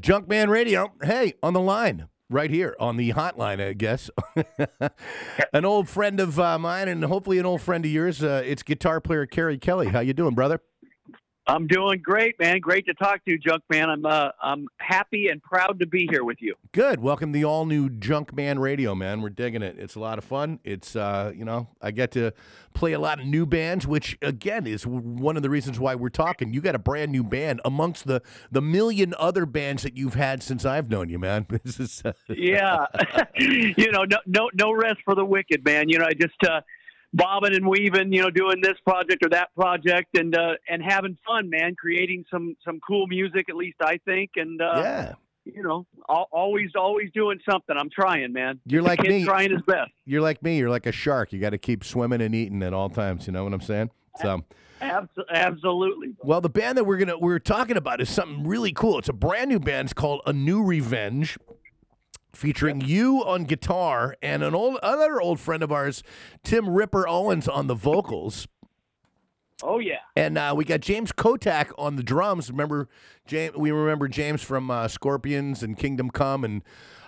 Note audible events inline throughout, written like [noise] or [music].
Junkman Radio. Hey, on the line. Right here on the hotline, I guess. [laughs] an old friend of uh, mine, and hopefully an old friend of yours. Uh, it's guitar player Keri Kelli. How you doing, brother? I'm doing great, man. Great to talk to you, Junkman. I'm uh, I'm happy and proud to be here with you. Good. Welcome to the all new Junkman Radio, man. We're digging it. It's a lot of fun. It's uh, you know, I get to play a lot of new bands, which again is one of the reasons why we're talking. You got a brand new band amongst the the million other bands that you've had since I've known you, man. [laughs] This is uh, yeah, [laughs] you know, no no no rest for the wicked, man. You know, I just. Uh, bobbing and weaving, you know, doing this project or that project, and uh, and having fun, man, creating some some cool music. At least I think, and uh, yeah. You know, always, always doing something. I'm trying, man. You're the like me. Trying his best. You're like me. You're like a shark. You got to keep swimming and eating at all times. You know what I'm saying? So. Absolutely. Well, the band that we're gonna we're talking about is something really cool. It's a brand new band. It's called A New Revenge featuring you on guitar and an old another old friend of ours, Tim Ripper Owens on the vocals. Oh yeah, and uh, we got James Kotak on the drums. Remember, James? We remember James from uh, Scorpions and Kingdom Come and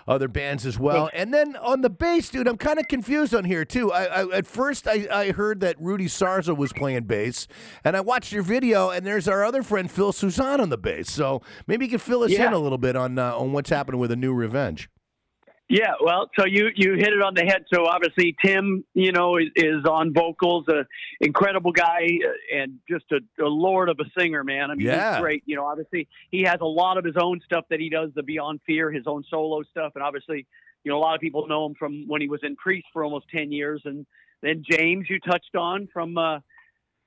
other bands as well. And then on the bass, dude, I'm kind of confused on here too. I, I at first I, I heard that Rudy Sarzo was playing bass, and I watched your video, and there's our other friend Phil Soussan on the bass. So maybe you could fill us yeah. in a little bit on uh, on what's happening with a new Revenge. Yeah, well, so you you hit it on the head. So obviously Tim, you know, is, is on vocals, a incredible guy, uh, and just a, a, lord of a singer, man. I mean, yeah. he's great. You know, obviously he has a lot of his own stuff that he does, the Beyond Fear, his own solo stuff, and obviously, you know, a lot of people know him from when he was in Priest for almost ten years, and then James, you touched on from. uh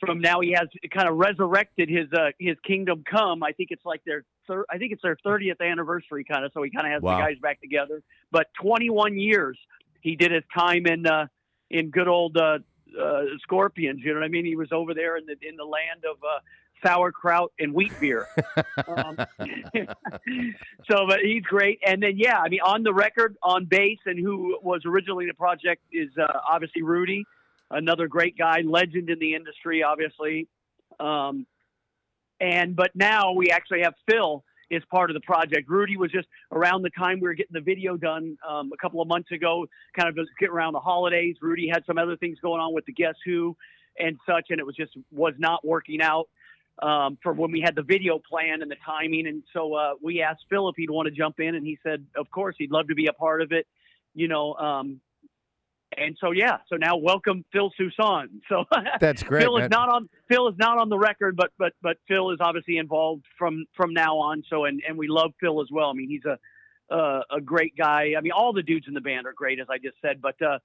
from now he has kind of resurrected his uh, his kingdom come. I think it's like their thir- I think it's their 30th anniversary kind of. So he kind of has wow. the guys back together. But 21 years he did his time in uh, in good old uh, uh, Scorpions. You know what I mean? He was over there in the in the land of uh, sauerkraut and wheat beer. [laughs] um, [laughs] so, but he's great. And then yeah, I mean on the record on bass and who was originally the project is uh, obviously Rudy another great guy, legend in the industry, obviously. Um, and but now we actually have Phil is part of the project. Rudy was just around the time we were getting the video done um, a couple of months ago, kind of getting around the holidays. Rudy had some other things going on with the Guess Who and such, and it was just was not working out um, for when we had the video plan and the timing. And so uh, we asked Phil if he'd want to jump in, and he said, of course, he'd love to be a part of it. You know, um, and so yeah, so now welcome Phil Soussan. So [laughs] that's great. Phil man. is not on Phil is not on the record, but but but Phil is obviously involved from from now on. So and and we love Phil as well. I mean, he's a uh, a great guy. I mean, all the dudes in the band are great, as I just said. But uh,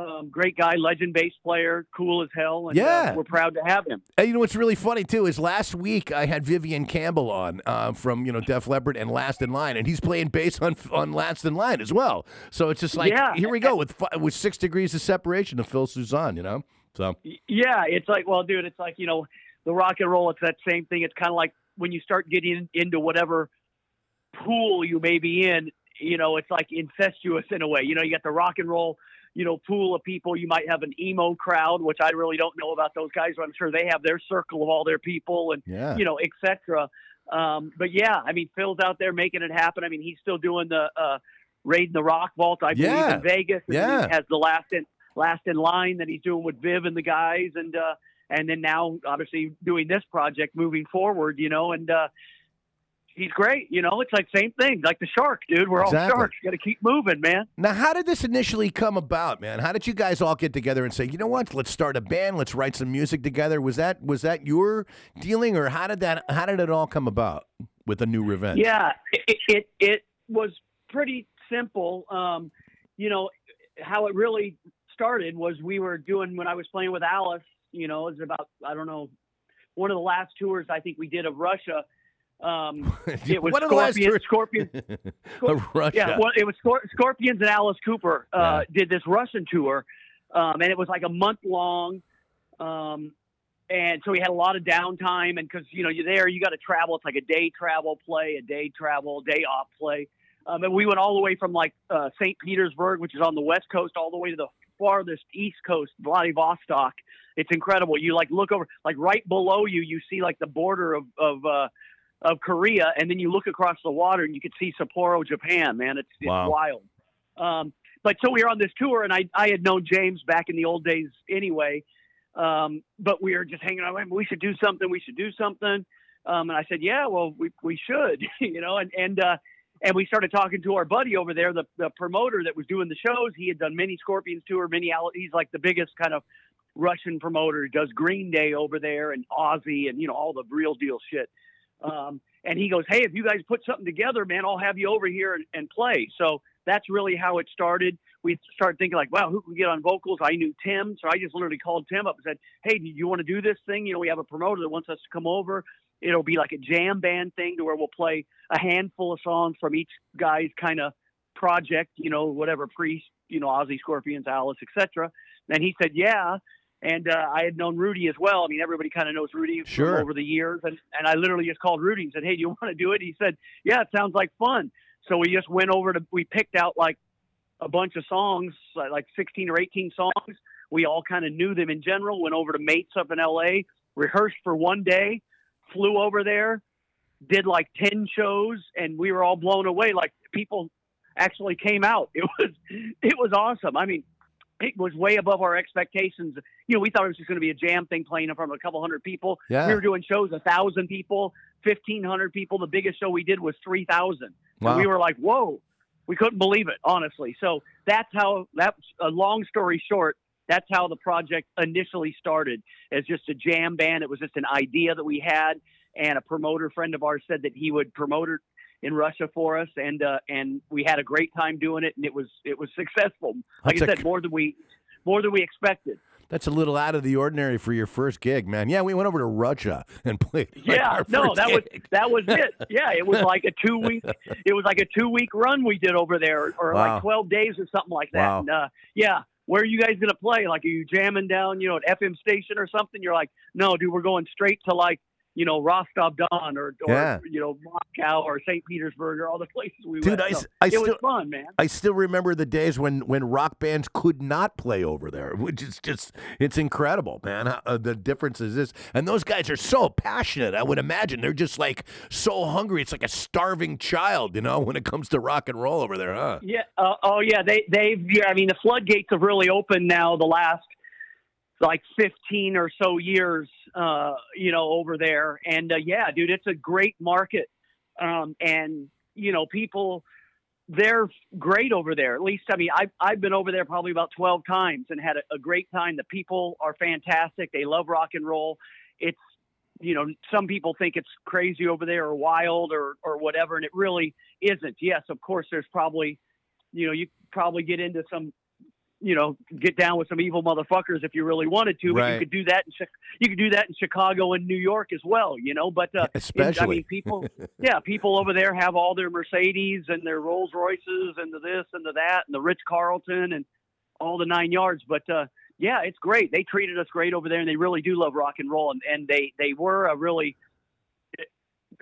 um, great guy, legend bass player, cool as hell. And, yeah, uh, we're proud to have him. And you know what's really funny too is last week I had Vivian Campbell on uh, from you know Def Leppard and Last in Line, and he's playing bass on on Last in Line as well. So it's just like yeah. here we go with with six degrees of separation of Phil Soussan, you know. So yeah, it's like well, dude, it's like you know the rock and roll. It's that same thing. It's kind of like when you start getting into whatever pool you may be in. You know, it's like incestuous in a way. You know, you got the rock and roll you know, pool of people. You might have an emo crowd, which I really don't know about those guys, but I'm sure they have their circle of all their people and, yeah. you know, et cetera. Um, but yeah, I mean, Phil's out there making it happen. I mean, he's still doing the, uh, raiding the rock vault, I believe yeah. in Vegas. And yeah. He has the last in, last in line that he's doing with Viv and the guys. And, uh, and then now obviously doing this project moving forward, you know, and, uh, he's great. You know, it's like same thing, like the shark, dude. We're exactly. all sharks. Got to keep moving, man. Now, how did this initially come about, man? How did you guys all get together and say, you know what, let's start a band, let's write some music together? Was that was that your dealing, or how did that how did it all come about with a new revenge? Yeah, it it, it was pretty simple. Um, you know, how it really started was we were doing when I was playing with Alice. You know, it was about I don't know one of the last tours I think we did of Russia um, [laughs] it was What are the Scorpion, Scorpion, [laughs] Russia. yeah, well, it was Scor- Scorpions and Alice Cooper uh, Yeah. did this Russian tour, um, and it was like a month long. Um, and so we had a lot of downtime, and because you know you're there, you got to travel. It's like a day travel play, a day travel, day off play. Um, and we went all the way from like uh, St. Petersburg, which is on the west coast, all the way to the farthest east coast, Vladivostok. It's incredible. You like look over, like right below you, you see like the border of of uh, of Korea, and then you look across the water and you could see Sapporo, Japan. Man, it's it's Wow. wild. Um, but so we were on this tour, and I I had known James back in the old days anyway. Um, but we were just hanging out. We should do something. We should do something. Um, and I said, yeah, well, we we should, [laughs] you know. And and uh, and we started talking to our buddy over there, the the promoter that was doing the shows. He had done many Scorpions tour, many. He's like the biggest kind of Russian promoter. He does Green Day over there and Ozzy and you know all the real deal shit. Um, and he goes, hey, if you guys put something together, man, I'll have you over here and, and play. So that's really how it started. We started thinking like, wow, who can get on vocals? I knew Tim, so I just literally called Tim up and said, hey, do you want to do this thing? You know, we have a promoter that wants us to come over. It'll be like a jam band thing to where we'll play a handful of songs from each guy's kind of project, you know, whatever Priest, you know, Ozzy, Scorpions, Alice, etc. And he said, yeah. And uh, I had known Rudy as well. I mean, everybody kind of knows Rudy Sure. over the years. And, and I literally just called Rudy and said, hey, do you [laughs] want to do it? He said, yeah, it sounds like fun. So we just went over to, we picked out like a bunch of songs, like like 16 or 18 songs. We all kind of knew them in general, went over to Mates up in LA, rehearsed for one day, flew over there, did like 10 shows, and we were all blown away. Like people actually came out. [laughs] It was, it was awesome. I mean, it was way above our expectations. You know, we thought it was just going to be a jam thing playing in front of a couple hundred people. Yeah. We were doing shows, a thousand people, 1500 people. The biggest show we did was 3000. Wow. And we were like, whoa, we couldn't believe it, honestly. So that's how, that's a long story short, that's how the project initially started as just a jam band. It was just an idea that we had, and a promoter friend of ours said that he would promote it in Russia for us, and uh, and we had a great time doing it, and it was it was successful. Like That's I a- said, more than we more than we expected. That's a little out of the ordinary for your first gig, man. Yeah, we went over to Russia and played. Yeah, no, that was that was it. [laughs] Yeah, it was like a two week. It was like a two week run we did over there, or Wow. like twelve days or something like that. Wow. And, uh, yeah, where are you guys gonna play? Like, are you jamming down, you know, at FM station or something? You're like, no, dude, we're going straight to like, you know, Rostov Don or, or Yeah. you know, Moscow or St. Petersburg or all the [laughs] places we Dude, went. I So I it was fun, man. I still remember the days when when rock bands could not play over there, which is just it's incredible, man. how- Uh, the difference is this, and those guys are so passionate. I would imagine they're just like so hungry. It's like a starving child, you know, when it comes to rock and roll over there, huh? Yeah. Uh, oh, yeah. They they've. Yeah, I mean, the floodgates have really opened now. The last like 15 or so years, uh, you know, over there. And uh, yeah, dude, it's a great market. Um, and you know, people they're great over there. At least, I mean, I've I've been over there probably about 12 times and had a, a great time. The people are fantastic. They love rock and roll. It's you know, some people think it's crazy over there or wild or or whatever, and it really isn't. Yes, of course, there's probably, you know, you probably get into some, you know, get down with some evil motherfuckers if you really wanted to. But Right. you could do that. In, you could do that in Chicago and New York as well. You know, but uh, in- I Especially. mean, people, [laughs] yeah, people over there have all their Mercedes and their Rolls Royces and the this and the that and the Ritz Carlton and all the nine yards. But uh, yeah, it's great. They treated us great over there, and they really do love rock and roll. And, and they they were a really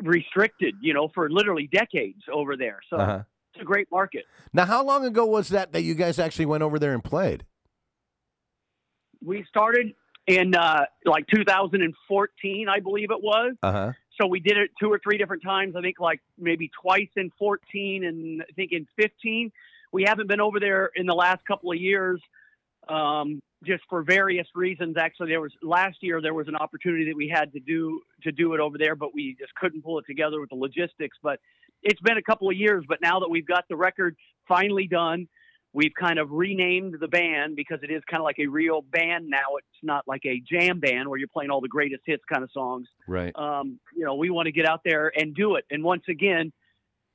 restricted, you know, for literally decades over there. So Uh-huh. A great market. Now, how long ago was that that you guys actually went over there and played? We started in uh, like 2014, I believe it was. Uh huh. so we did it two or three different times. I think like maybe twice in 14 and I think in 15. We haven't been over there in the last couple of years, um, just for various reasons. Actually, there was last year there was an opportunity that we had to do to do it over there, but we just couldn't pull it together with the logistics. But it's been a couple of years. But now that we've got the record finally done, we've kind of renamed the band because it is kind of like a real band now. It's not like a jam band where you're playing all the greatest hits kind of songs Right. um, you know, we want to get out there and do it. And once again,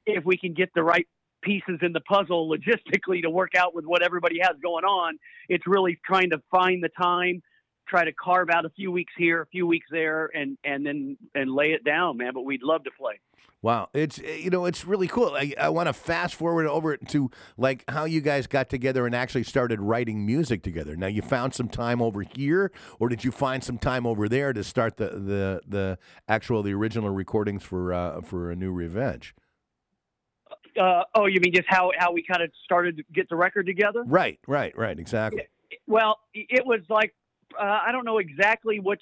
if we can get the right pieces in the puzzle [laughs] logistically to work out with what everybody has going on, it's really trying to find the time, try to carve out a few weeks here, a few weeks there, and and then and lay it down, man. But we'd love to play. Wow, it's eh, you know it's really cool. I, I want to fast forward over to like how you guys got together and actually started writing music together. Now you found some time over here, or did you find some time over there to start the the the actual the original recordings for uh, for a new Revenge? Uh, oh, you mean just how how we kind of started to get the record together? Right, right, right, exactly. Well, it was like uh, I don't know exactly which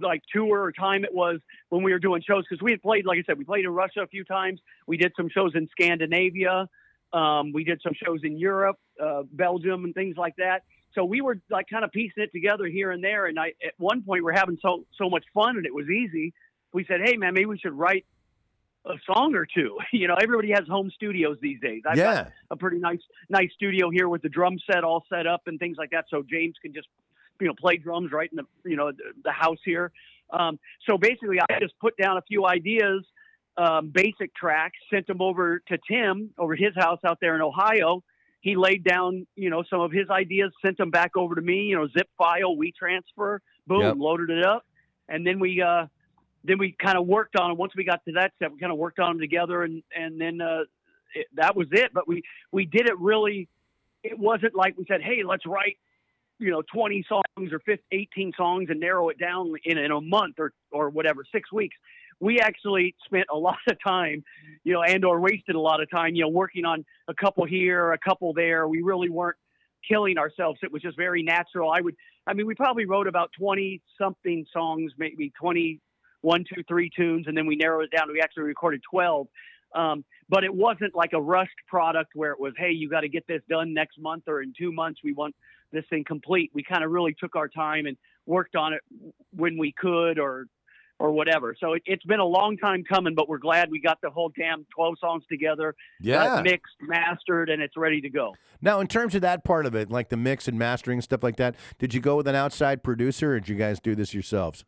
like tour or time it was when we were doing shows because we had played, like I said, we played in Russia a few times. We did some shows in Scandinavia. Um, we did some shows in Europe, uh, Belgium, and things like that. So we were like kind of piecing it together here and there. And I, at one point, we're having so so much fun, and it was easy. We said, "Hey, man, maybe we should write a song or two. [laughs] You know, everybody has home studios these days. I've Yeah. got a pretty nice nice studio here with the drum set all set up and things like that. So James can just you know play drums right in the you know the, house here. Um, so basically, I just put down a few ideas, um, basic tracks, sent them over to Tim over his house out there in Ohio. He laid down you know some of his ideas, sent them back over to me. You know, zip file, we transfer, boom, Yep. loaded it up, and then we. Uh, then we kind of worked on it. Once we got to that step, we kind of worked on them together, and and then uh, it, that was it. But we we did it really. It wasn't like we said, "Hey, let's write, you know, 20 songs or 15, 18 songs and narrow it down in in a month or or whatever, six weeks." We actually spent a [laughs] lot of time, you know, and or wasted a lot of time, you know, working on a couple here, a couple there. We really weren't killing ourselves. It was just very natural. I would, I mean, we probably wrote about 20 something songs, maybe 20 one, two, three tunes, and then we narrowed it down. We actually recorded 12. Um, but it wasn't like a rushed product where it was, hey, you got to get this done next month or in two months. We want this thing complete. We kind of really took our time and worked on it when we could or or whatever. So it, it's been a long time coming, but we're glad we got the whole damn 12 songs together, Yeah. mixed, mastered, and it's ready to go. Now, in terms of that part of it, like the mix and mastering stuff like that, did you go with an outside producer, or did you guys do this yourselves?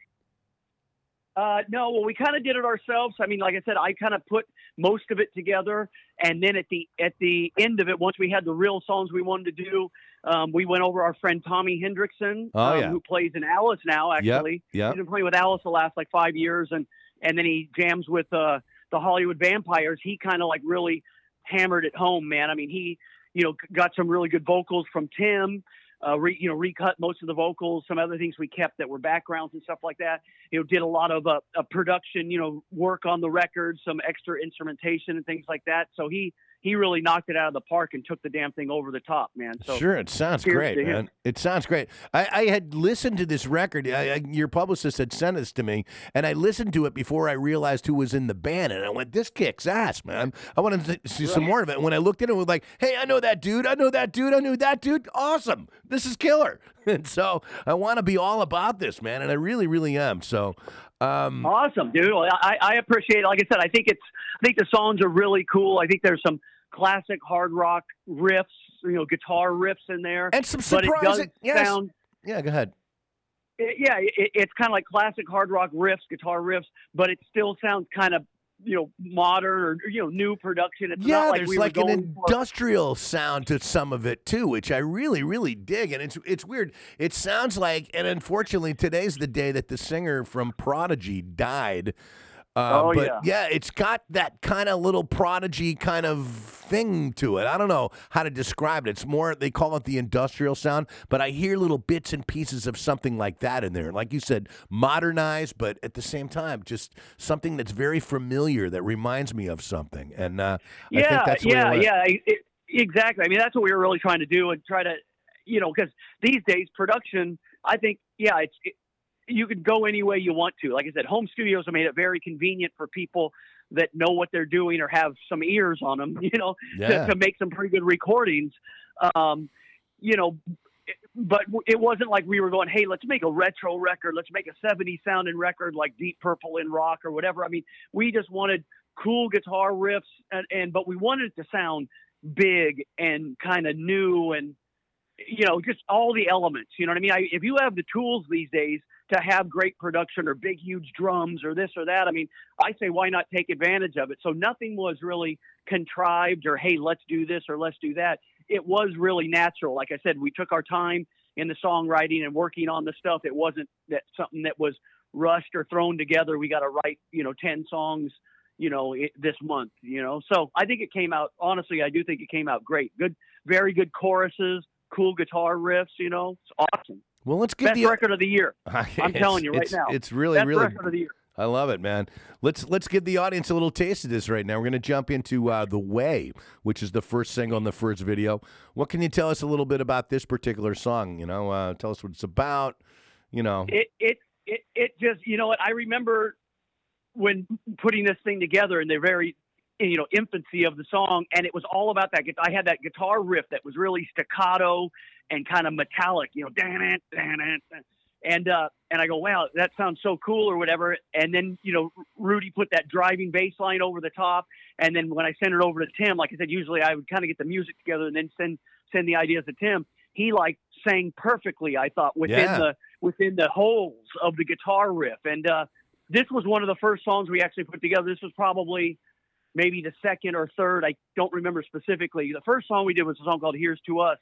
Uh, no, well, we kind of did it ourselves. I mean, like I said, I kind of put most of it together, and then at the at the end of it, once we had the real songs we wanted to do, um, we went over our friend Tommy Henriksen, Oh, um, yeah. who plays in Alice now. Actually, Yep. he's been playing with Alice the last like five years, and and then he jams with uh, the Hollywood Vampires. He kind of like really hammered it home, man. I mean, he you know got some really good vocals from Tim. Uh, re, you know, recut most of the vocals. Some other things we kept that were backgrounds and stuff like that. You know, did a lot of uh, uh, production. You know, work on the record, some extra instrumentation and things like that. So he he really knocked it out of the park and took the damn thing over the top, man. So sure, it sounds great, man. It sounds great. I, I had listened to this record. I, I, your publicist had sent this to me, and I listened to it before I realized who was in the band, and I went, "This kicks ass, man." I wanted to see some more of it. And when I looked at it, it was like, "Hey, I know that dude. I know that dude. I knew that dude. Awesome. This is killer." [laughs] And so I want to be all about this, man, and I really, really am. So. Um, Awesome, dude. Well, I, I appreciate it. Like I said, I think it's I think the songs are really cool. I think there's some classic hard rock riffs, you know, guitar riffs in there. and some but it does surprising. Yes. sound yeah, go ahead. it, yeah, it, it's kind of like classic hard rock riffs, guitar riffs, but it still sounds kind of you know modern or you know new production. It's yeah, not like there's we like an going for- industrial sound to some of it too, which I really, really dig. And it's it's weird. It sounds like, and unfortunately, today's the day that the singer from Prodigy died. Uh, Oh, but yeah. it's got that kind of little prodigy kind of thing to it. I don't know how to describe it. It's more they call it the industrial sound, but I hear little bits and pieces of something like that in there. Like you said, modernized, but at the same time, just something that's very familiar that reminds me of something. And uh, I yeah, think that's I yeah, yeah. It, exactly. I mean, that's what we were really trying to do and try to, you know, because these days production, I think, yeah, it's it, you can go any way you want to. Like I said, home studios have made it very convenient for people that know what they're doing or have some ears on them, [laughs] you know, Yeah. to, to make some pretty good recordings. Um, you know, but it wasn't like we were going, hey, let's make a retro record, let's make a 70s sounding record like Deep Purple in rock or whatever. I mean, we just wanted cool guitar riffs, and, and but we wanted it to sound big and kind of new and you know just all the elements. You know what I mean? I, if you have the tools these days to have great production or big huge drums or this or that, I mean, I say why not take advantage of it? So nothing was really contrived or hey, let's do this or let's do that. It was really natural. Like I said, we took our time in the songwriting and working on the stuff. It wasn't that something that was rushed or thrown together. We got to write, you know, 10 songs, you know, it, this month, you know. So I think it came out, honestly, I do think it came out great. Good, very good choruses, cool guitar riffs, you know. It's awesome. Well, let's give Best the. record of the year. [laughs] I'm telling you right it's, now. It's really, Best really. record of the year. I love it, man. Let's let's give the audience a little taste of this right now. We're going to jump into uh, the way, which is the first single in the first video. What can you tell us a little bit about this particular song? You know, uh, tell us what it's about. You know, It, it it it just you know what I remember when putting this thing together in the very you know infancy of the song, and it was all about that. I had that guitar riff that was really staccato and kind of metallic, you know, dan it, dan it, and uh, and I go, wow, that sounds so cool or whatever. And then you know, Rudy put that driving bass line over the top, and then when I sent it over to Tim, like I said, usually I would kind of get the music together and then send send the ideas to Tim. He like sang perfectly, I thought, within Yeah. the within the holes of the guitar riff. And uh, this was one of the first songs we actually put together. This was probably maybe the second or third. I don't remember specifically. The first song we did was a song called "Here's to Us,"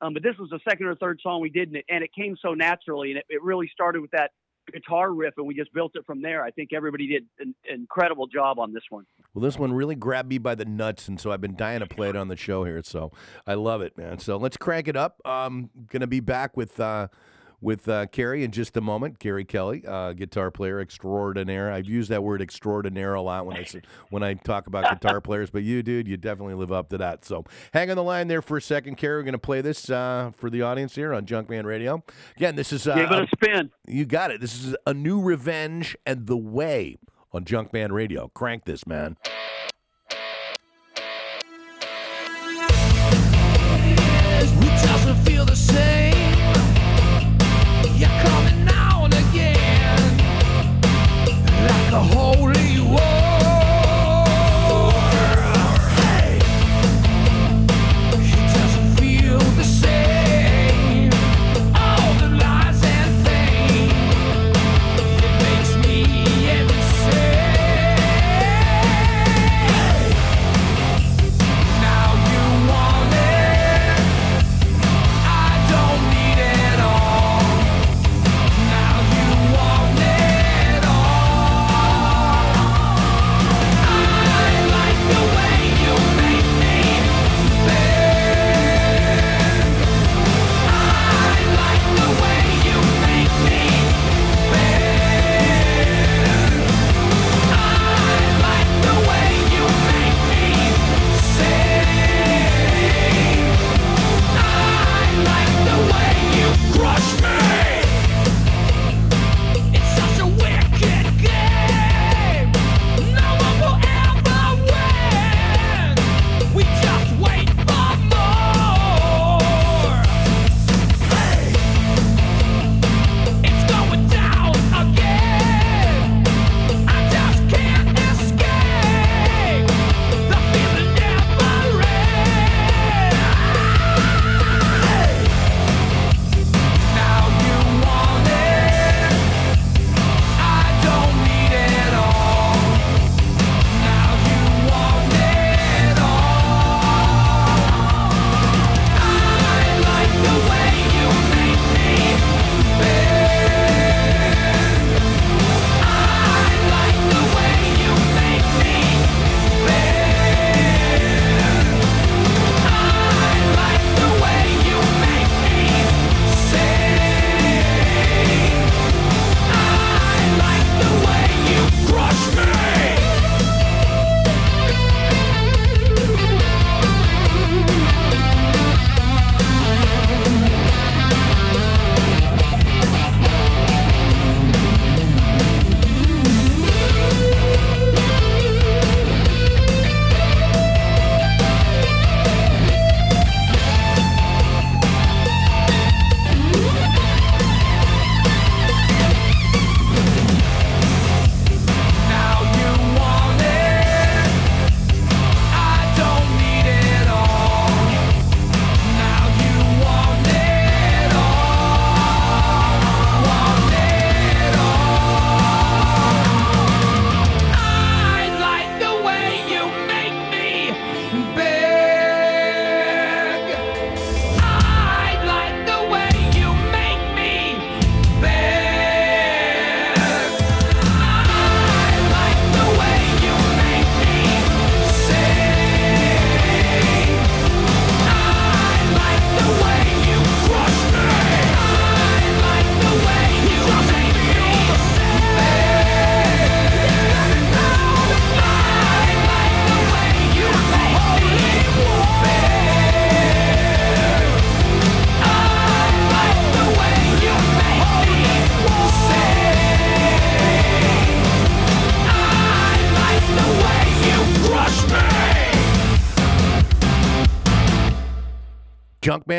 um, but this was the second or third song we did, and it, and it came so naturally, and it, it really started with that guitar riff, and we just built it from there. I think everybody did an incredible job on this one. Well, this one really grabbed me by the nuts, and so I've been dying to play it on the show here. So I love it, man. So let's crank it up. Um, gonna be back with uh, with uh, Keri in just a moment. Keri Kelli, uh, guitar player extraordinaire. I've used that word extraordinaire a lot when I s- when I talk about guitar [laughs] players, but you, dude, you definitely live up to that. So hang on the line there for a second, Keri. We're gonna play this uh, for the audience here on Junkman Radio. Again, this is uh, Give it a spin. you got it. This is a new revenge and the way on Junkman Radio. Crank this, man. It doesn't feel the same. A holy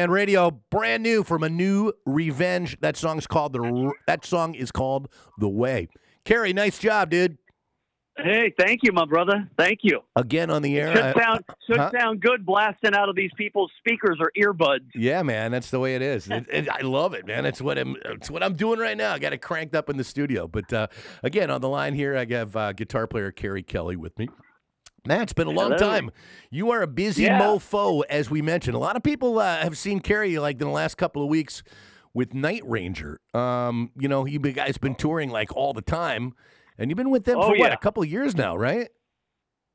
Junkman Radio, brand new from a new Revenge. That song's called the. That song is called The Way. Keri, nice job, dude. Hey, thank you, my brother. Thank you. Again on the air. Should I- sound should huh? sound good blasting out of these people's speakers or earbuds. Yeah, man, that's the way it is. It- it- I love it, man. It's what I'm. It's what I'm doing right now. I got it cranked up in the studio. But uh, again, on the line here, I have uh, guitar player Keri Kelli with me. Matt, it's been a long Hello. time. You are a busy Yeah. mofo, as we mentioned. A lot of people uh, have seen Keri like in the last couple of weeks with Night Ranger. Um, you know, you guys been touring like all the time, and you've been with them Oh, for what a couple of years now, right?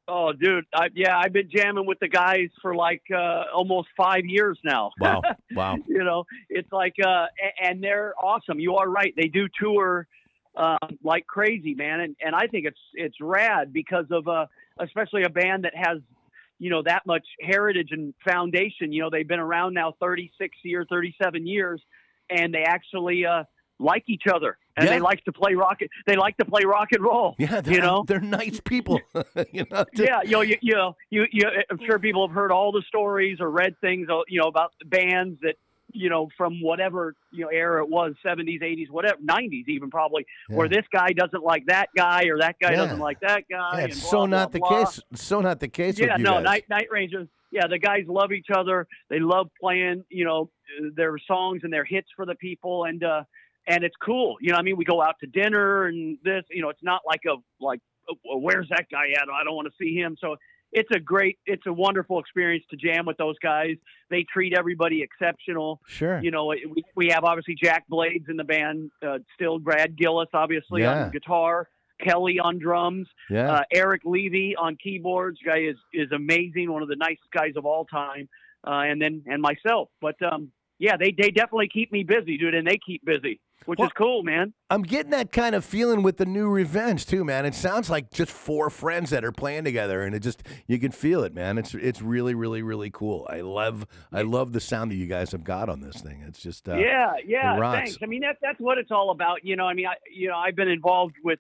Oh, dude, I, yeah, I've been jamming with the guys for like uh, almost five years now. Wow, [laughs] wow. you know, it's like, uh, and they're awesome. You are right; they do tour um, like crazy, man. And and I think it's it's rad because of uh, especially a band that has you know that much heritage and foundation. You know, they've been around now thirty six years, thirty seven years, and they actually uh, like each other and Yeah. they like to play rock. They like to play rock and roll. Yeah, they're, you know. they're nice people. [laughs] you know, to- yeah, you know, you, you know, you, you, I'm sure people have heard all the stories or read things, uh, you know, about the bands that, you know, from whatever you know era it was, 70s, 80s, whatever, 90s even probably, where this guy doesn't like that guy or that guy Yeah. doesn't like that guy. Yeah, it's blah, so blah, not the blah. case. So not the case Yeah, with you no, guys. Night Night Rangers. Yeah, the guys love each other. They love playing, you know, their songs and their hits for the people, and uh, and it's cool. You know, I mean, we go out to dinner and this. You know, it's not like a like, oh, where's that guy at? I don't want to see him. So it's a great, it's a wonderful experience to jam with those guys. They treat everybody exceptional. Sure. You know, we, we have obviously Jack Blades in the band, uh, still Brad Gillis obviously Yeah. on guitar, Kelly on drums. yeah. Uh, Eric Levy on keyboards, guy is is amazing, one of the nicest guys of all time. Uh, and then and myself, but um, yeah, they they definitely keep me busy, dude, and they keep busy, which Well- is cool, man. I'm getting that kind of feeling with the new Revenge too, man. It sounds like just four friends that are playing together, and it just you can feel it, man. It's it's really really really cool. I love I love the sound that you guys have got on this thing. It's just uh, yeah, yeah, thanks. I mean that that's what it's all about, you know. I mean, I you know I've been involved with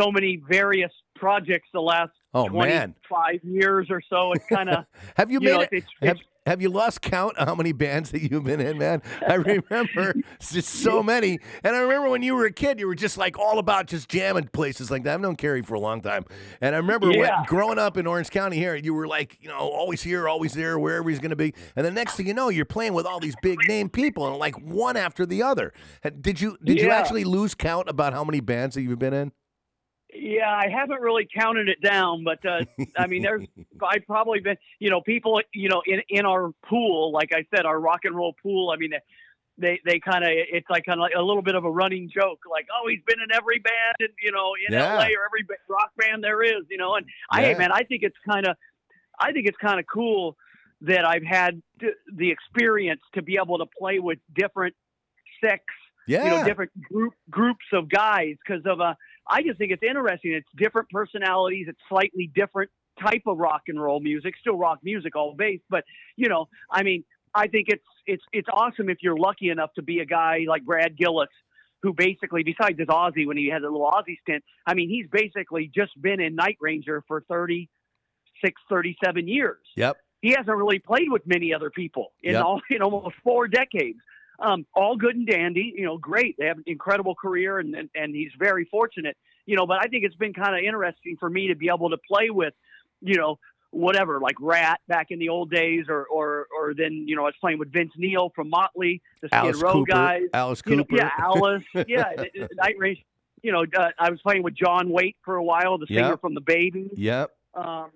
so many various projects the last Oh, man. five years or so. It's kind of [laughs] Have you, you made know, it? it's- have, it's- have you lost count of how many bands that you've been in, man? I remember [laughs] just so many. And I remember when you were a kid, you were just like all about just jamming places like that. I've known Keri for a long time. And I remember when, growing up in Orange County here, you were like, you know, always here, always there, wherever he's going to be. And the next thing you know, you're playing with all these big name people and like one after the other. Did you did you actually lose count about how many bands that you've been in? Yeah, I haven't really counted it down, but uh, [laughs] I mean, there's I've probably been, you know, people, you know, in in our pool, like I said, our rock and roll pool. I mean, they they kind of it's like kind of like a little bit of a running joke, like, oh, he's been in every band, and you know, in Yeah. LA or every rock band there is, you know. And I, hey, man, I think it's kind of, I think it's kind of cool that I've had the experience to be able to play with different sects Yeah. you know different group groups of guys because of uh I just think it's interesting. It's different personalities. It's slightly different type of rock and roll music, still rock music, all based. But you know, I mean, I think it's it's it's awesome if you're lucky enough to be a guy like Brad Gillis, who basically, besides his Ozzy when he had a little Ozzy stint, I mean, he's basically just been in Night Ranger for 36, 37 years Yep. he hasn't really played with many other people in Yep. all in almost four decades. Um, all good and dandy, you know, great. They have an incredible career, and and, and he's very fortunate, you know. But I think it's been kind of interesting for me to be able to play with, you know, whatever like Ratt back in the old days, or or or then you know I was playing with Vince Neil from Motley, the Skid Alice Row Cooper. guys, Alice you know, Cooper. yeah, Alice, yeah, Night Range. You know, uh, I was playing with John Waite for a while, the singer Yep. from the Baby. Yep. Um,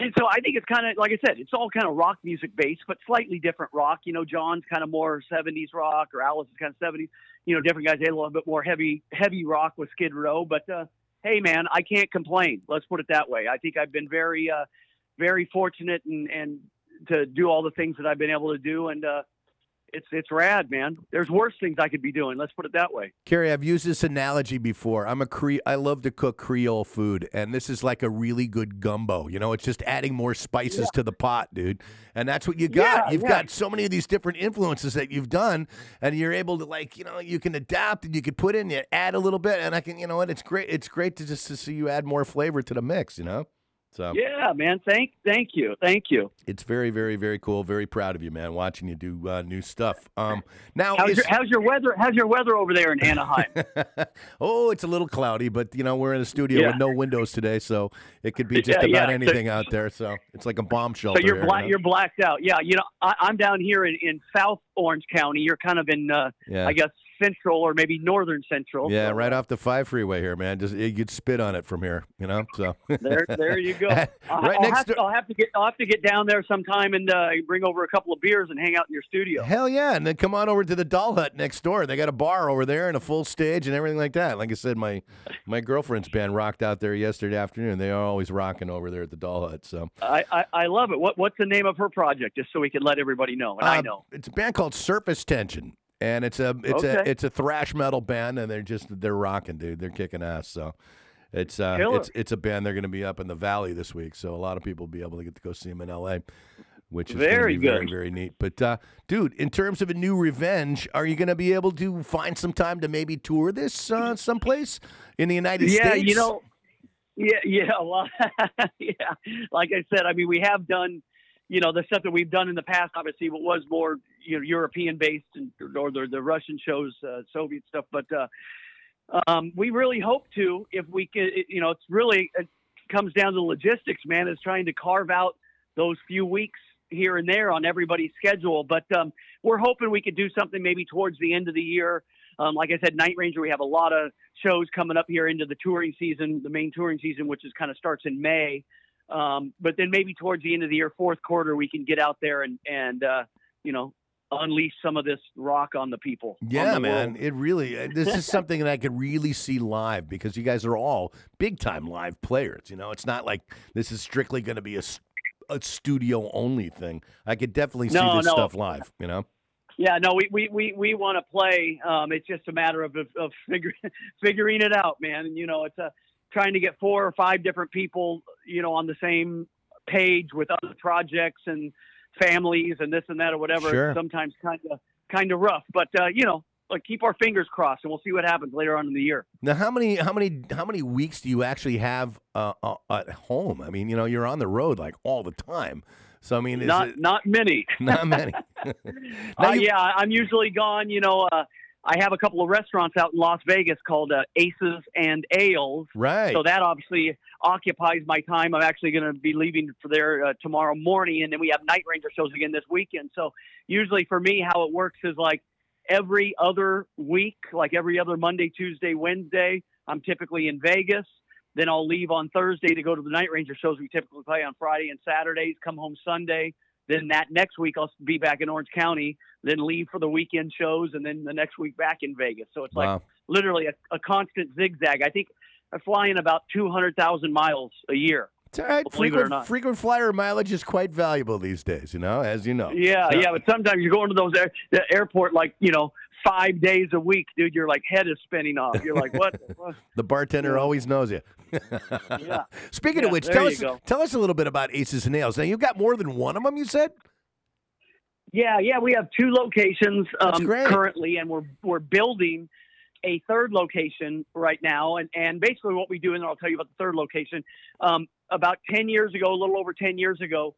and so I think it's kind of like I said, it's all kind of rock music based, but slightly different rock. You know, John's kind of more '70s rock, or Alice is kind of '70s. You know, different guys they a little bit more heavy, heavy rock with Skid Row. But uh, hey, man, I can't complain. Let's put it that way. I think I've been very, uh, very fortunate and and to do all the things that I've been able to do, and uh, it's it's rad, man. There's worse things I could be doing. Let's put it that way. Keri, I've used this analogy before. I'm a Cre- I love to cook Creole food, and this is like a really good gumbo. You know, it's just adding more spices to the pot, dude. And that's what you got. Yeah, you've yeah. got so many of these different influences that you've done, and you're able to like, you know, you can adapt and you can put in, you add a little bit, and I can, you know what? It's great. It's great to just to see you add more flavor to the mix. You know. So Yeah, man. Thank, thank you, thank you. it's very, very, very cool. Very proud of you, man. Watching you do uh, new stuff. Um, now, How's is- your, how's your weather? How's your weather over there in Anaheim? [laughs] oh, it's a little cloudy, but you know we're in a studio Yeah. with no windows today, so it could be just Yeah, about yeah. anything out there. So it's like a bomb shelter. so you're here, black, you know? you're blacked out. Yeah, you know, I, I'm down here in, in South Orange County. You're kind of in, uh. I guess, central or maybe northern central. Yeah, right off the five freeway here, man. Just you could spit on it from here, you know. So There, there you go. [laughs] Right I'll, next have to, I'll have to get, I'll have to get down there sometime and uh, bring over a couple of beers and hang out in your studio. Hell yeah, and then come on over to the Doll Hut next door. They got a bar over there and a full stage and everything like that. Like I said, my my girlfriend's band rocked out there yesterday afternoon. They are always rocking over there at the Doll Hut. So I, I, I love it. What, what's the name of her project? Just so we can let everybody know, and I Uh, know. it's a band called Surface Tension, and it's a it's a it's a thrash metal band, and they're just they're rocking, dude. They're kicking ass. So. It's uh, Killer. it's it's a band. They're going to be up in the valley this week, so a lot of people will be able to get to go see them in L.A., which is Very be very good. very neat. But uh, dude, in terms of a new Revenge, are you going to be able to find some time to maybe tour this uh, someplace in the United yeah, States? you know, yeah, yeah, well, [laughs] yeah. Like I said, I mean, we have done, you know, the stuff that we've done in the past. Obviously, what was more, you know, European based and or the, the Russian shows, uh, Soviet stuff. But uh, um, we really hope to, if we could, you know, it's really it comes down to logistics, man. Is trying to carve out those few weeks here and there on everybody's schedule. But um, we're hoping we could do something maybe towards the end of the year. Um, like I said, Night Ranger, we have a lot of shows coming up here into the touring season, the main touring season, which is kind of starts in May. Um, but then maybe towards the end of the year, fourth quarter, we can get out there and and uh, you know unleash some of this rock on the people. Yeah, the man. world. It really uh, this is [laughs] something that I could really see live because you guys are all big time live players. You know, it's not like this is strictly going to be a, a studio only thing. I could definitely see No, this no. stuff live. You know. Yeah, no, we we we, we want to play. Um, it's just a matter of of, of figure, [laughs] figuring it out, man. And you know, it's a trying to get four or five different people, you know, on the same page with other projects and families and this and that or whatever. Sure. Sometimes kind of kind of rough, but uh, you know, like keep our fingers crossed, and we'll see what happens later on in the year. Now, how many how many how many weeks do you actually have uh, uh, at home? I mean, you know, you're on the road like all the time. So I mean, is not it not many. [laughs] not many? [laughs] Now Uh, you- yeah, I'm usually gone. You know, uh, I have a couple of restaurants out in Las Vegas called uh, Aces and Ales. Right. So that obviously occupies my time. I'm actually going to be leaving for there uh, tomorrow morning, and then we have Night Ranger shows again this weekend. So usually for me, how it works is like every other week, like every other Monday, Tuesday, Wednesday, I'm typically in Vegas. Then I'll leave on Thursday to go to the Night Ranger shows we typically play on Friday and Saturdays. Come home Sunday. Then that next week I'll be back in Orange County. Then leave for the weekend shows, and then the next week back in Vegas. So it's like literally a, a constant zigzag. I think I fly in about 200,000 miles a year. It's all right. believe it or Frequent, frequent flyer mileage is quite valuable these days. You know, as you know. Yeah, So- yeah, but sometimes you go into those air, airport like, you know, five days a week, dude. Your like head is spinning off. You're like, what? what? [laughs] The bartender Yeah. always knows you. Yeah. [laughs] Speaking Yeah, of which, tell us go. tell us a little bit about Aces and Ales. Now you've got more than one of them. You said. Yeah, yeah, we have two locations um, currently, and we're we're building a third location right now. And and basically, what we do, and I'll tell you about the third location. Um, about ten years ago, a little over ten years ago,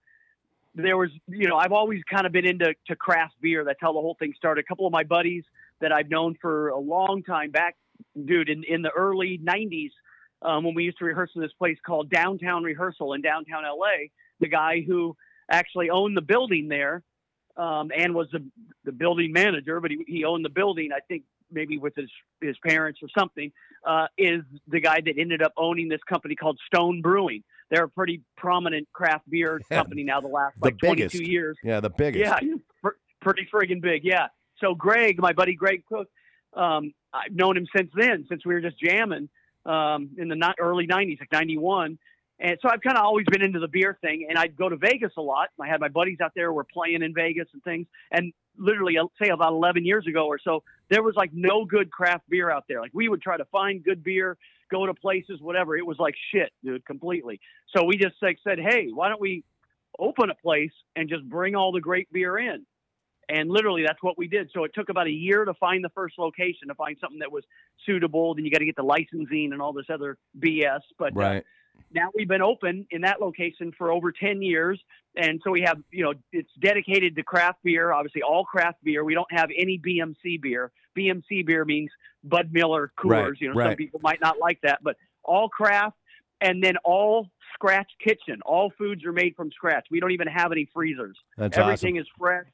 there was, you know, I've always kind of been into to craft beer. That's how the whole thing started. A couple of my buddies that I've known for a long time back, dude, in in the early '90s, um, when we used to rehearse in this place called Downtown Rehearsal in downtown LA. The guy who actually owned the building there um, and was the, the building manager, but he, he owned the building, I think maybe with his, his parents or something, uh, is the guy that ended up owning this company called Stone Brewing. They're a pretty prominent craft beer [laughs] company now, the last the like 22 years. Yeah, the biggest. Yeah, pr- pretty friggin' big. Yeah. So Greg, my buddy Greg Koch, um, I've known him since then, since we were just jamming um, in the ni- early '90s, like '91. And so I've kind of always been into the beer thing, and I'd go to Vegas a lot. I had my buddies out there, were playing in Vegas and things. And literally, I'll say about 11 years ago or so, there was like no good craft beer out there. Like we would try to find good beer, go to places, whatever. It was like shit, dude, completely. So we just like said, hey, why don't we open a place and just bring all the great beer in? And literally, that's what we did. So it took about a year to find the first location, to find something that was suitable. Then you got to get the licensing and all this other BS. But uh, Right. Now we've been open in that location for over 10 years and so we have you know it's dedicated to craft beer obviously all craft beer. We don't have any bmc beer. Bmc beer means bud miller coors Right, you know right. some people might not like that but all craft and then all scratch kitchen. All foods are made from scratch. We don't even have any freezers. That's everything is fresh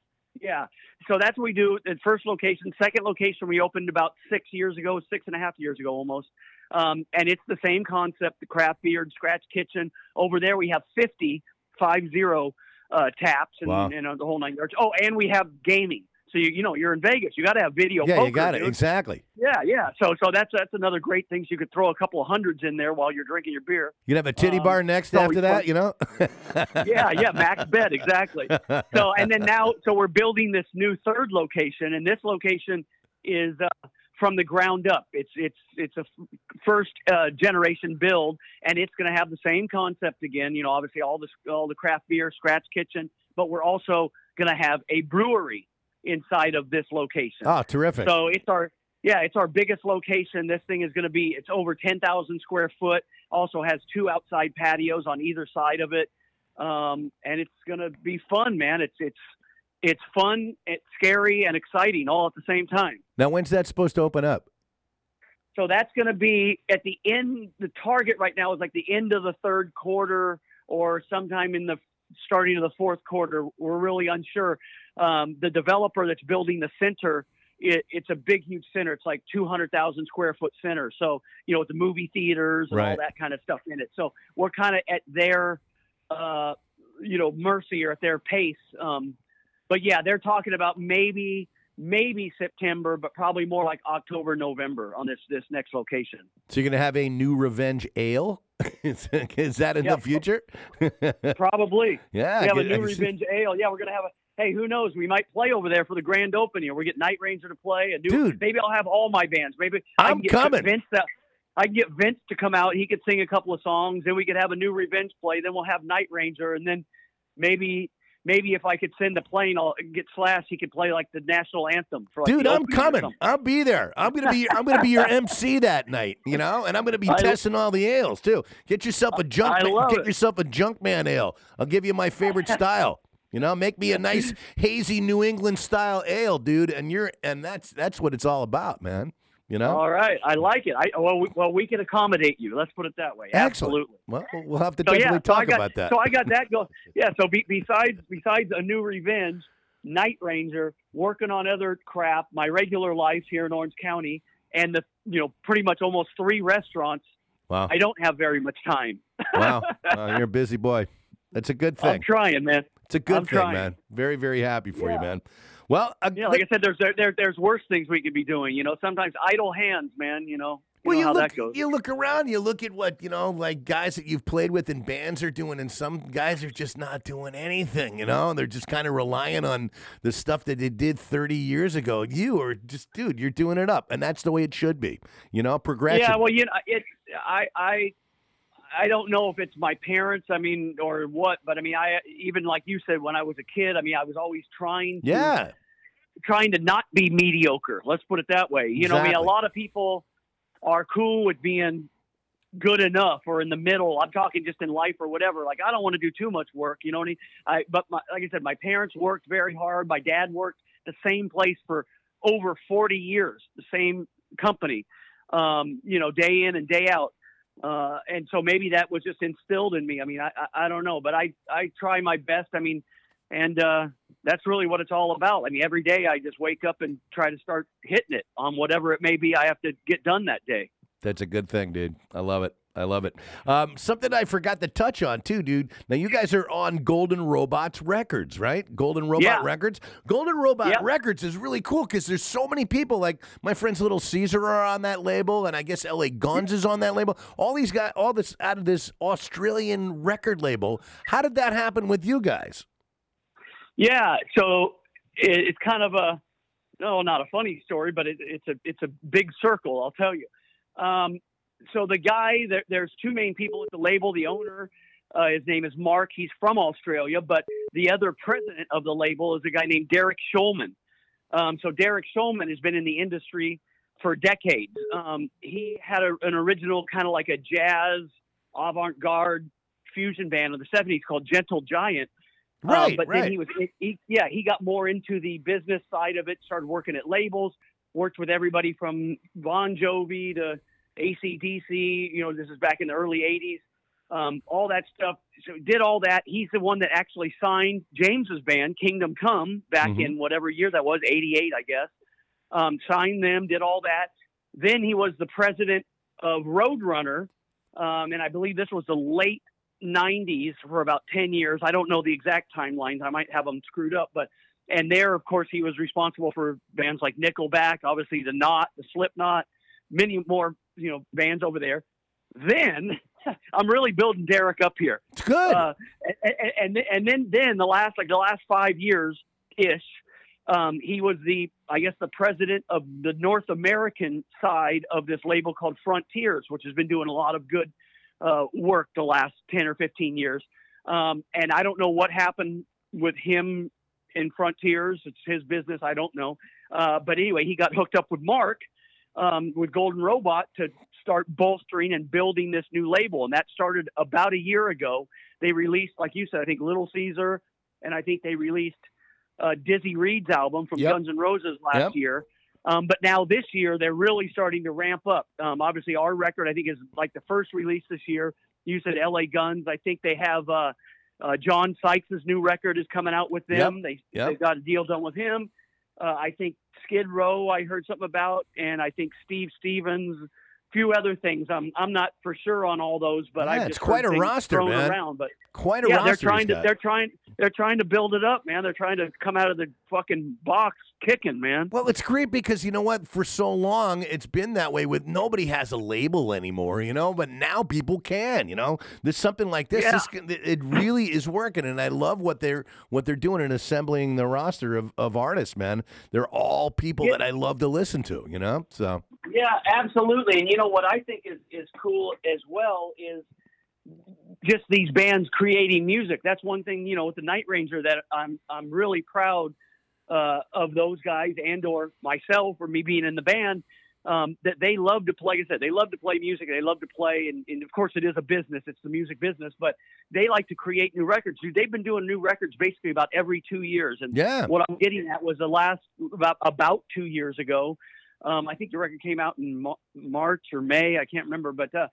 yeah. So that's what we do at first location. Second location we opened about six years ago six and a half years ago almost. Um, and it's the same concept the craft beer and scratch kitchen. Over there we have 50 five zero uh, taps and, Wow. and uh, the whole nine yards. Oh and we have gaming so you, you know you're in vegas you got to have video. Yeah, poker, you got it. dude. Exactly. yeah yeah so so that's that's another great thing so you could throw a couple of hundreds in there while you're drinking your beer You'd have a titty Um, bar next so after that, you know? [laughs] yeah, yeah, max bet exactly. So and then now, so we're building this new third location, and this location is uh, from the ground up. It's it's it's a f- first uh, generation build, and it's going to have the same concept again. You know, obviously all the all the craft beer, scratch kitchen, but we're also going to have a brewery inside of this location. oh, terrific. So it's our yeah, it's our biggest location. This thing is going to be it's over 10,000 square foot. Also has two outside patios on either side of it, um, and it's going to be fun, man. It's it's it's fun, it's scary, and exciting all at the same time. now, when's that supposed to open up? So that's going to be at the end. The target right now is like the end of the third quarter or sometime in the starting in the fourth quarter. We're really unsure. Um, the developer that's building the center, it, it's a big, huge center. It's like 200,000 square foot center. So, you know, with the movie theaters and all Right. that kind of stuff in it. So we're kind of at their, uh, you know, mercy or at their pace. Um, but yeah, they're talking about maybe maybe September, but probably more like October, November on this this next location. So you're going to have a new Revenge Ale? [laughs] is, is that in Yeah. the future? [laughs] Probably. yeah. we have a new Revenge Ale. Yeah, we're gonna have a. Hey, who knows? We might play over there for the grand opening. We get Night Ranger to play. A new, Dude. maybe I'll have all my bands. Maybe I'm coming. Vince. To, I can get Vince to come out. He could sing a couple of songs. Then we could have a new Revenge play. Then we'll have Night Ranger, and then maybe. Maybe if I could send the plane, I'll get Slash. He could play like the national anthem for like Dude, I'm coming. I'll be there. I'm gonna be. I'm gonna be your [laughs] MC that night. You know, and I'm gonna be I- testing all the ales too. Get yourself a junk. Get it. yourself a Junkman ale. I'll give you my favorite [laughs] style. You know, make me a nice [laughs] hazy New England style ale, dude. And you're and that's that's what it's all about, man. You know. All right, I like it. I well, we, well, we can accommodate you. Let's put it that way. Excellent. Absolutely. Well, we'll have to So definitely yeah, so talk got, about that. So I got that go. Yeah. So be, besides besides a new Revenge, Night Ranger, working on other crap, my regular life here in Orange County, and the you know pretty much almost three restaurants. wow. I don't have very much time. wow. [laughs] Wow, you're a busy boy. That's a good thing. I'm trying, man. It's a good I'm thing, trying. man. Very, very happy for you, man. Well, uh, Yeah, like I said, there's there, there there's worse things we could be doing. You know, sometimes idle hands, man. You know, you Well, know you look, you look around, you look at what, you know, like guys that you've played with and bands are doing, and some guys are just not doing anything, you know? They're just kind of relying on the stuff that they did 30 years ago. You are just, dude, you're doing it up, and that's the way it should be, you know? Progression. Yeah, well, you know, it. I I I don't know if it's my parents. I mean, or what, but I mean, I even like you said when I was a kid. I mean, I was always trying. To, yeah. Trying to not be mediocre. Let's put it that way. You know, I mean, a lot of people are cool with being good enough or in the middle. I'm talking just in life or whatever. Like I don't want to do too much work. You know what I mean? I but my, like I said, my parents worked very hard. My dad worked the same place for over 40 years, the same company. Um, you know, day in and day out. Uh, and so maybe that was just instilled in me. I mean, I, I, I don't know, but I, I try my best. I mean, and uh, that's really what it's all about. I mean, every day I just wake up and try to start hitting it on whatever it may be I have to get done that day. That's a good thing, dude. I love it. I love it. Um, something I forgot to touch on too, dude. Now you guys are on Golden Robots Records, right? Golden Robot Yeah. Records. Golden Robot Yeah. Records is really cool because there's so many people. Like my friends, Little Caesar are on that label, and I guess L.A. Guns is on that label. All these guys, all this out of this Australian record label. How did that happen with you guys? Yeah, so it, it's kind of a no, not a funny story, but it, it's a it's a big circle. I'll tell you. Um, so the guy, there, there's two main people at the label. The owner, uh, his name is Mark. He's from Australia, but the other president of the label is a guy named Derek Shulman. Um, so Derek Shulman has been in the industry for decades. Um, he had a, an original kind of like a jazz avant-garde fusion band of the '70s called Gentle Giant. Uh, Right, but right. then he was, he, yeah, he got more into the business side of it. Started working at labels. Worked with everybody from Bon Jovi to ACDC. You know, this is back in the early '80s. Um, all that stuff. So did all that. He's the one that actually signed James's band, Kingdom Come, back Mhm. in whatever year that was, '88, I guess. Um, signed them, did all that. Then he was the president of Roadrunner, um, and I believe this was the late 90s for about 10 years. I don't know the exact timelines. I might have them screwed up, but and there, of course, he was responsible for bands like Nickelback, obviously the Knot, the Slipknot, many more, you know, bands over there. Then [laughs] I'm really building Derek up here. It's good. Uh, and, and and then then the last like the last five years ish, um, he was the I guess the president of the North American side of this label called Frontiers, which has been doing a lot of good uh, work the last ten or fifteen years. Um, and I don't know what happened with him in Frontiers. It's his business. I don't know. Uh, but anyway, he got hooked up with Mark um, with Golden Robot to start bolstering and building this new label. And that started about a year ago. They released, like you said, I think Little Caesar, and I think they released uh, Dizzy Reed's album from Yep. Guns N' Roses last Yep. year. Um, but now this year, they're really starting to ramp up. Um, obviously, our record, I think, is like the first release this year. You said LA Guns. I think they have uh, uh, John Sykes' new record is coming out with them. They, Yep. They've got a deal done with him. Uh, I think Skid Row, I heard something about, and I think Steve Stevens, few other things. I'm I'm not for sure on all those, but Yeah, I've it's quite a roster, thrown man. around. But Quite a yeah, roster. they're trying to they're trying they're trying to build it up, man. They're trying to come out of the fucking box kicking, man. Well, it's great because you know what? For so long, it's been that way. With nobody has a label anymore, you know. But now people can, you know. There's something like this. Yeah. this it really is working, and I love what they're what they're doing in assembling the roster of, of artists. Man, they're all people Yeah. that I love to listen to. You know, so Yeah, absolutely. And you know what I think is is cool as well is just these bands creating music. That's one thing, you know, with the Night Ranger that I'm I'm really proud uh, of those guys and or myself or me being in the band. Um, that they love to play. Like I said, they love to play music. They love to play, and, and of course, it is a business. It's the music business, but they like to create new records. Dude, they've been doing new records basically about every two years. And yeah, what I'm getting at was the last about about two years ago. Um, I think the record came out in Mar- March or May. I can't remember, but uh,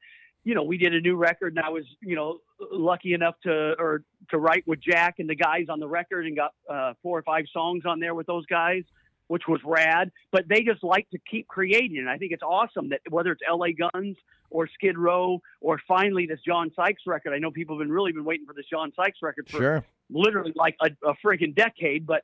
you know, we did a new record, and I was you know lucky enough to or to write with Jack and the guys on the record, and got uh, four or five songs on there with those guys, which was rad. But they just like to keep creating, and I think it's awesome that whether it's L.A. Guns or Skid Row or finally this John Sykes record. I know people have been really been waiting for this John Sykes record for sure. literally like a, a friggin' decade, but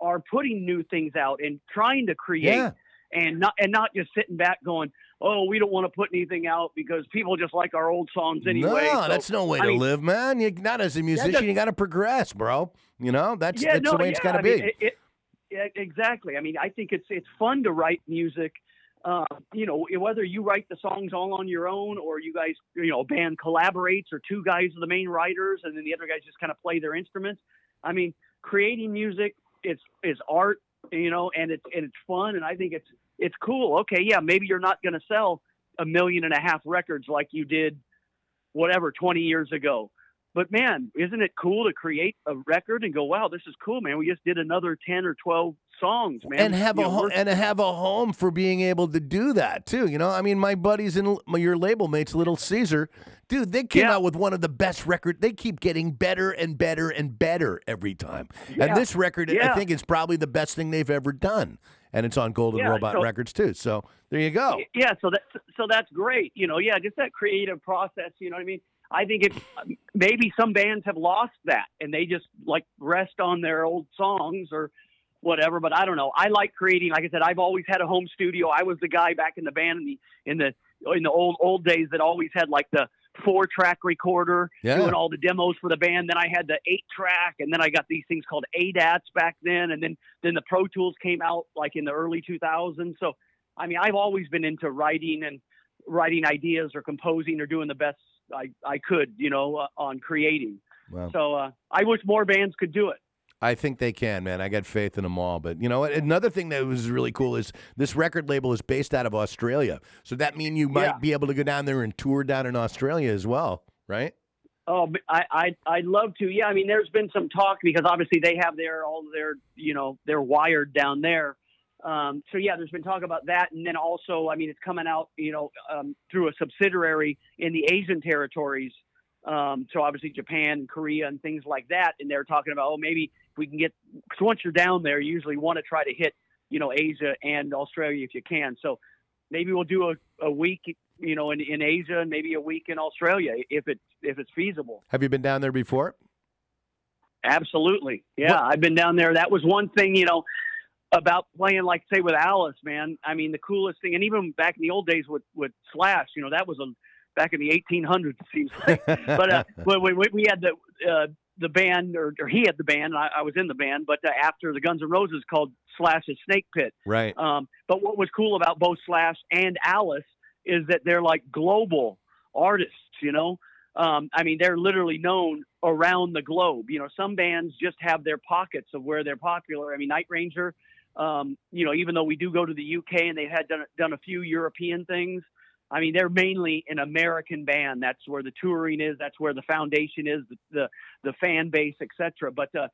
are putting new things out and trying to create Yeah, and not and not just sitting back going, oh, we don't want to put anything out because people just like our old songs anyway. no, So, that's no way I to mean- live, man. You not as a musician, you got to progress, bro. You know, that's yeah, that's no, the way it's got to be. mean, it, it, yeah, exactly. I mean, I think it's it's fun to write music. Uh, you know, whether you write the songs all on your own or you guys, you know, a band collaborates or two guys are the main writers and then the other guys just kind of play their instruments. I mean, creating music it's is art, you know, and it's and it's fun and I think it's it's cool. Okay, yeah, maybe you're not going to sell a million and a half records like you did whatever 20 years ago. But man, isn't it cool to create a record and go, "Wow, this is cool, man. We just did another 10 or 12 songs, man." and have You a know, ho- and have a home for being able to do that too. You know, I mean, my buddies and your label mates, Little Caesar, dude, they came Yeah. out with one of the best record. They keep getting better and better and better every time. Yeah. And this record, I think, is probably the best thing they've ever done. And it's on Golden Yeah, Robot so- Records too. So there you go. yeah so that so that's great you know yeah just that creative process you know what i mean i think it's maybe some bands have lost that and they just like rest on their old songs or whatever but i don't know i like creating like i said i've always had a home studio i was the guy back in the band in the in the in the old old days that always had like the four track recorder Yeah. doing all the demos for the band then i had the eight track and then i got these things called adats back then and then then the pro tools came out like in the early 2000s so I mean, I've always been into writing and writing ideas or composing or doing the best I, I could, you know, uh, on creating. Well, So uh, I wish more bands could do it. I think they can, man. I got faith in them all. But you know, what? another thing that was really cool is this record label is based out of Australia. So that means you might Yeah. be able to go down there and tour down in Australia as well, right? Oh, I, I, I'd love to. Yeah, I mean, there's been some talk because obviously they have their all their, you know, they're wired down there. Um, so yeah, there's been talk about that, and then also, I mean, it's coming out, you know, um, through a subsidiary in the Asian territories. Um, so obviously Japan, Korea, and things like that. And they're talking about, oh, maybe we can get, because once you're down there, you usually want to try to hit, you know, Asia and Australia if you can. So maybe we'll do a, a week, you know, in, in Asia and maybe a week in Australia if it if it's feasible. Have you been down there before? Absolutely. Yeah, What- I've been down there. That was one thing, you know, about playing like say with Alice, man. I mean, the coolest thing and even back in the old days with with Slash, you know, that was a back in the 1800s it seems like. [laughs] but uh when when we had the uh the band or, or he had the band and I, I was in the band, but uh, after the Guns N' Roses called Slash's Snake Pit. right. Um, but what was cool about both Slash and Alice is that they're like global artists, you know? Um, I mean, they're literally known around the globe. You know, some bands just have their pockets of where they're popular. I mean, Night Ranger, um, you know, even though we do go to the UK and they had done, done a few European things, I mean, they're mainly an American band. That's where the touring is. That's where the foundation is, the, the, the fan base, etc. But, uh,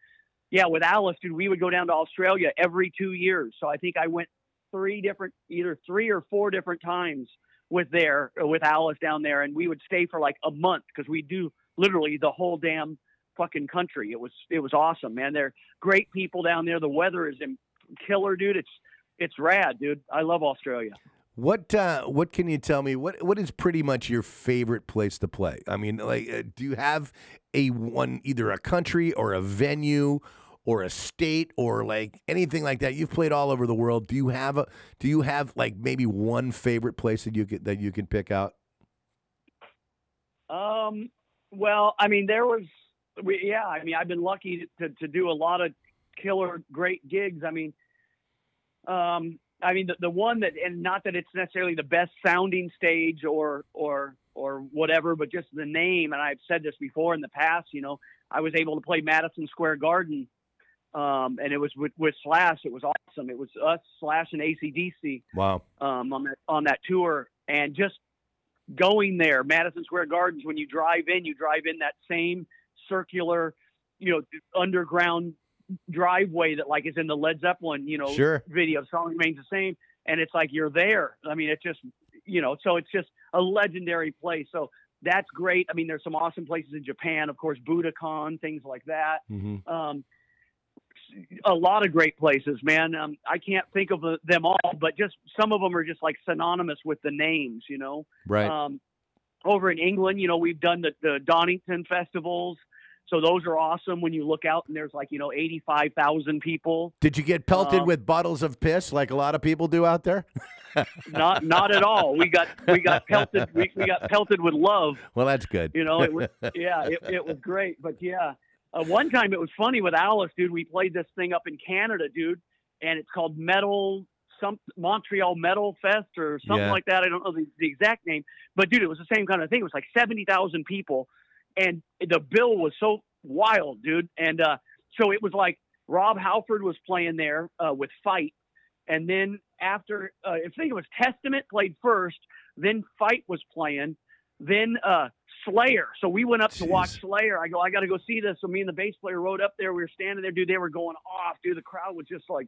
yeah, with Alice, dude, we would go down to Australia every two years. So I think I went three different, either three or four different times with there with Alice down there, and we would stay for like a month because we do literally the whole damn fucking country. It was it was awesome, man. They're great people down there. The weather is killer, dude. It's it's rad, dude. I love Australia. What uh, what can you tell me? What what is pretty much your favorite place to play? I mean, like, uh, do you have a one either a country or a venue or a state or like anything like that? You've played all over the world. Do you have a do you have like maybe one favorite place that you could that you can pick out? Um, well, I mean, there was, we, yeah, I mean, I've been lucky to, to do a lot of killer, great gigs. I mean, um, I mean, the, the one that, and not that it's necessarily the best sounding stage or, or, or whatever, but just the name. And I've said this before in the past, you know, I was able to play Madison Square Garden. Um, and it was with, with Slash. It was awesome. It was us, Slash, and ACDC Wow. um, on that on that tour, and just going there, Madison Square Gardens. When you drive in, you drive in that same circular, you know, underground driveway that like is in the Led Zeppelin, you know, Sure. video. Song remains the same, and it's like you're there. I mean, it's just you know, so it's just a legendary place. So that's great. I mean, there's some awesome places in Japan, of course, Budokan, things like that hmm um, a lot of great places, man. Um, I can't think of them all, but just some of them are just like synonymous with the names, you know. Right. Um, over in England, you know, we've done the, the Donington festivals. So those are awesome when you look out and there's like, you know, 85,000 people. Did you get pelted um, with bottles of piss like a lot of people do out there? [laughs] Not, not at all. We got, we got pelted, we, we got pelted with love. Well, that's good. You know, it was, [laughs] yeah, it, it was great. But yeah, uh, one time it was funny with Alice, dude. We played this thing up in Canada, dude, and it's called Metal some Montreal Metal Fest or something Yeah. like that. I don't know the, the exact name, but dude, it was the same kind of thing. It was like seventy thousand people, and the bill was so wild, dude. And uh, so it was like Rob Halford was playing there uh, with Fight, and then after uh, I think it was Testament played first, then Fight was playing, then uh, Slayer. So we went up to watch Slayer. I go, I got to go see this. So me and the bass player rode up there. We were standing there, dude. They were going off, dude. The crowd was just like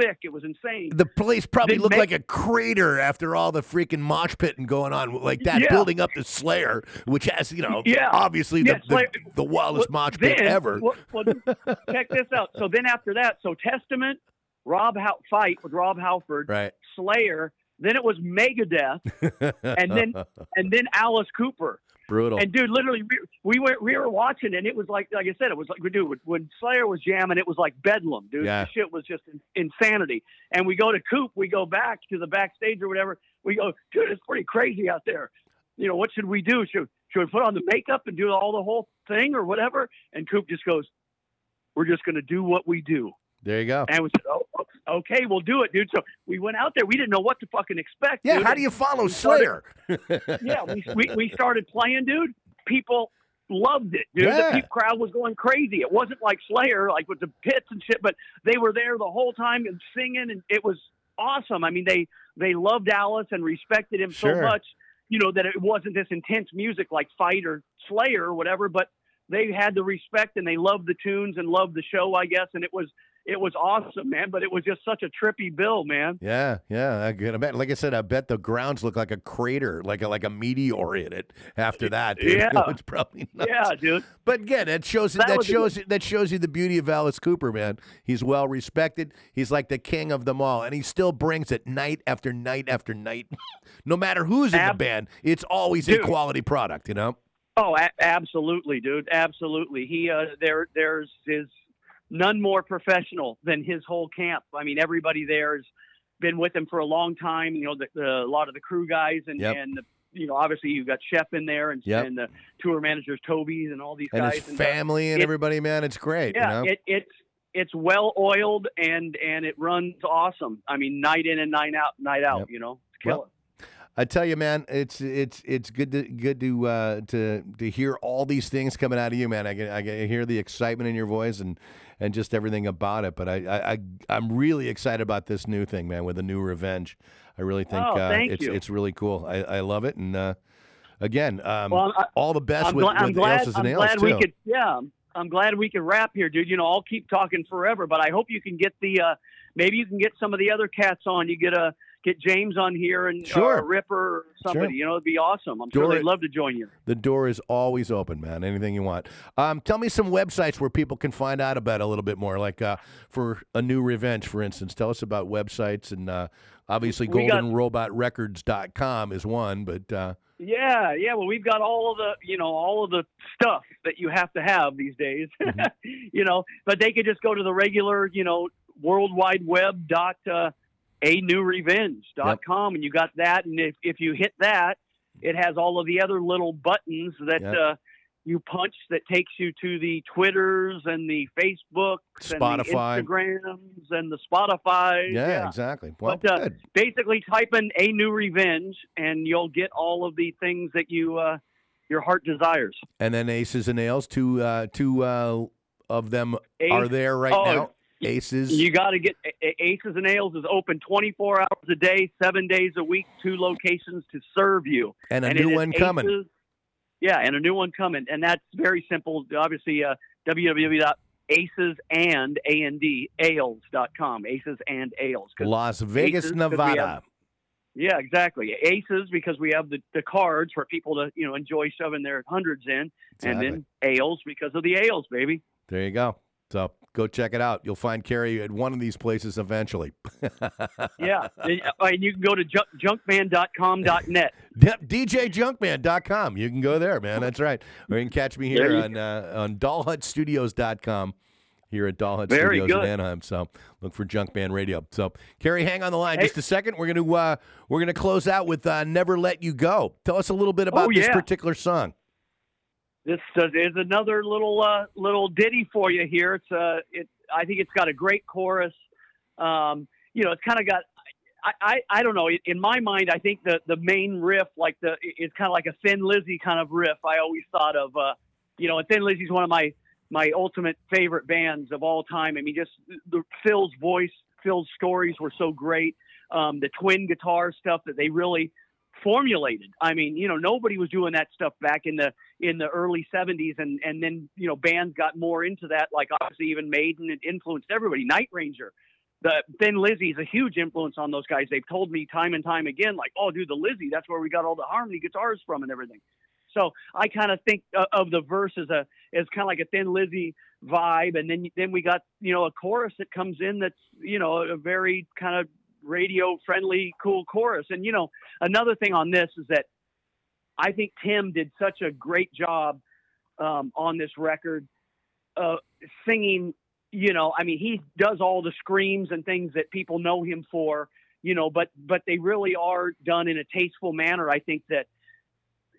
sick. It was insane. The place probably looked ma- like a crater after all the freaking mosh pitting going on, like that Yeah. building up the Slayer, which has, you know, Yeah. obviously Yeah, the, the, the wildest Well, mosh pit then- ever. well- well, [laughs] check this out. So then after that, so Testament, Rob Hal- fight with Rob Halford, right. Slayer. Then it was Megadeth, and then [laughs] and then Alice Cooper. Brutal. And dude, literally, we, we were we were watching, and it was like like I said, it was like dude when- when Slayer was jamming, it was like bedlam, dude. Yeah. The shit was just insanity. And we go to Coop, we go back to the backstage or whatever. We go, dude, it's pretty crazy out there. You know, what should we do? Should should we put on the makeup and do all the whole thing or whatever? And Coop just goes, we're just going to do what we do. There you go. And we said, oh, okay, we'll do it, dude. So we went out there. We didn't know what to fucking expect. Yeah, dude. how do you follow we started- Slayer? [laughs] yeah, we, we, we started playing, dude. People loved it, dude. Yeah. The crowd was going crazy. It wasn't like Slayer, like with the pits and shit, but they were there the whole time and singing, and it was awesome. I mean, they they loved Alice and respected him Sure. so much. you know that it wasn't this intense music like Fight or Slayer or whatever, but they had the respect and they loved the tunes and loved the show, I guess, and it was it was awesome, man. But it was just such a trippy bill, man. Yeah, yeah, I can imagine. Like I said, I bet the grounds look like a crater, like a like a meteor in it. After that, dude. [laughs] Yeah. it's probably nuts. Yeah, dude. But again, that shows That that, shows that shows you the beauty of Alice Cooper, man. He's well respected. He's like the king of them all, and he still brings it night after night after night. [laughs] no matter who's in the band, it's always a quality product. You know. Oh, a- absolutely, dude. Absolutely. He uh, there there's is none more professional than his whole camp. I mean, everybody there has been with him for a long time. You know, the, the, a lot of the crew guys and Yep. and the, you know, obviously you've got Chef in there and Yep. and the tour managers Toby and all these And guys his uh, family and it- everybody, man, it's great. yeah, you know? it, it's it's well oiled and and it runs awesome. I mean, night in and night out, night out. Yep. You know, it's Well. I tell you, man, it's it's it's good to good to uh, to to hear all these things coming out of you, man. I can I can hear the excitement in your voice and and just everything about it. But I I, I'm really excited about this new thing, man, with the new Revenge. I really think Oh, uh, it's you. it's really cool. I, I love it, and uh, again, um, Well, I- all the best I'm, with, I'm with glad. Elsa's I'm and glad too. could. Yeah, I'm glad we could wrap here, dude. You know, I'll keep talking forever, but I hope you can get the. uh Maybe you can get some of the other cats on. You get a get James on here and Sure. or Ripper or somebody. Sure. You know, it'd be awesome. I'm sure they'd love to join you. The door is always open, man. Anything you want. Um, tell me some websites where people can find out about a little bit more, like uh, for a new revenge, for instance. Tell us about websites and uh, obviously goldenrobotrecords.com is one, but uh, Yeah, yeah. Well, we've got all of the, you know, all of the stuff that you have to have these days. Mm-hmm. [laughs] you know, but they could just go to the regular, you know, World Wide Web dot uh, a new revenge dot com, and you got that. And if if you hit that, it has all of the other little buttons that. Yep. Uh, you punch that takes you to the Twitters and the Facebooks and the Spotify. Instagrams and the Spotify. yeah, exactly. Well, But, uh, basically type in a new revenge and you'll get all of the things that you uh, your heart desires And then Aces and Ales, two, uh, two uh, of them Ace- are there right oh, now. Aces. you got to get aces and ales is open 24 hours a day seven days a week two locations to serve you and a and new one coming. Aces- yeah and a new one coming and that's very simple obviously uh, www.acesand ales.com aces and Ales. Las Vegas, Aces, Nevada. have- Yeah, exactly. Aces because we have the, the cards for people to you know enjoy shoving their hundreds in, and then ales because of the ales, baby. There you go. So go check it out. You'll find Keri at one of these places eventually. [laughs] Yeah, and, uh, you can go to junk, junkman.com.net. [laughs] DJJunkman.com. You can go there, man. That's right. Or you can catch me here on uh, on dollhutstudios.com here at Dollhut Very Studios in. Anaheim. So look for Junkman Radio. So Keri, hang on the line Hey. just a second. We're gonna uh, we're gonna close out with uh, "Never Let You Go." Tell us a little bit about Oh, this particular song. This uh, is another little uh, little ditty for you here. It's uh, it. I think it's got a great chorus. Um, you know, it's kind of got. I, I, I don't know. In my mind, I think the the main riff, like the, it's kind of like a Thin Lizzy kind of riff. I always thought of. Uh, you know, and Thin Lizzy's one of my my ultimate favorite bands of all time. I mean, just the Phil's voice, Phil's stories were so great. Um, the twin guitar stuff that they really formulated. I mean, you know, nobody was doing that stuff back in the in the early 70s and and then you know bands got more into that like obviously even Maiden it influenced everybody. Night Ranger the Thin Lizzy is a huge influence on those guys. They've told me time and time again like oh dude the Lizzy that's where we got all the harmony guitars from and everything. So I kind of think uh, of the verse as a as kind of like a Thin Lizzy vibe and then then we got you know a chorus that comes in that's you know a very kind of radio friendly cool chorus and you know another thing on this is that I think Tim did such a great job um, on this record, uh, singing. You know, I mean, he does all the screams and things that people know him for. You know, but but they really are done in a tasteful manner. I think that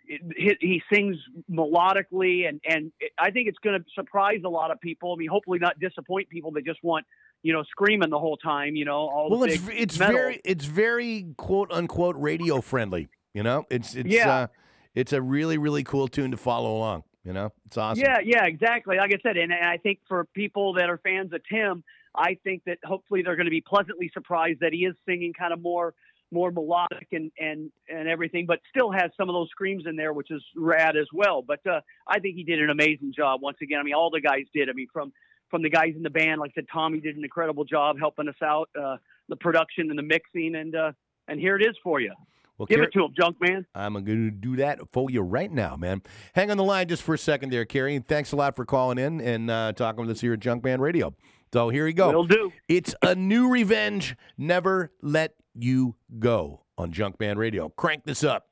it, he, sings melodically, and and I think it's going to surprise a lot of people. I mean, hopefully not disappoint people that just want you know screaming the whole time. You know, all Well, the it's it's metal. very it's very quote unquote radio friendly. You know, it's it's Yeah. uh, it's a really really cool tune to follow along. You know, it's awesome. Yeah, yeah, exactly. Like I said, and, and I think for people that are fans of Tim, I think that hopefully they're going to be pleasantly surprised that he is singing kind of more more melodic and and and everything, but still has some of those screams in there, which is rad as well. But uh, I think he did an amazing job once again. I mean, all the guys did. I mean, from from the guys in the band, like I said, Tommy did an incredible job helping us out, uh, the production and the mixing, and uh, and here it is for you. Well, Give Car- it to him, junk man. I'm going to do that for you right now, man. Hang on the line just for a second there, Keri. Thanks a lot for calling in and uh, talking with us here at Junkman Radio. So here we go. Will do. It's a new revenge. Never let you go on Junkman Radio. Crank this up.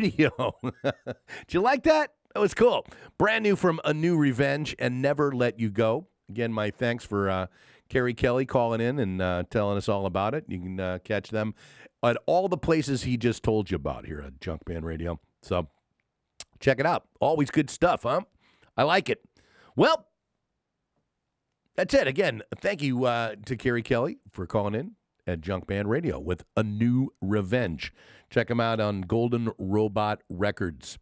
Radio. [laughs] Did you like that? That was cool. Brand new from A New Revenge and Never Let You Go. Again, my thanks for uh, Keri Kelli calling in and uh, telling us all about it. You can uh, catch them at all the places he just told you about here at Junk Junkman Radio. So check it out. Always good stuff, huh? I like it. Well, that's it. Again, thank you uh, to Keri Kelli for calling in at Junkman Radio with A New Revenge. Check him out on Golden Robot Records.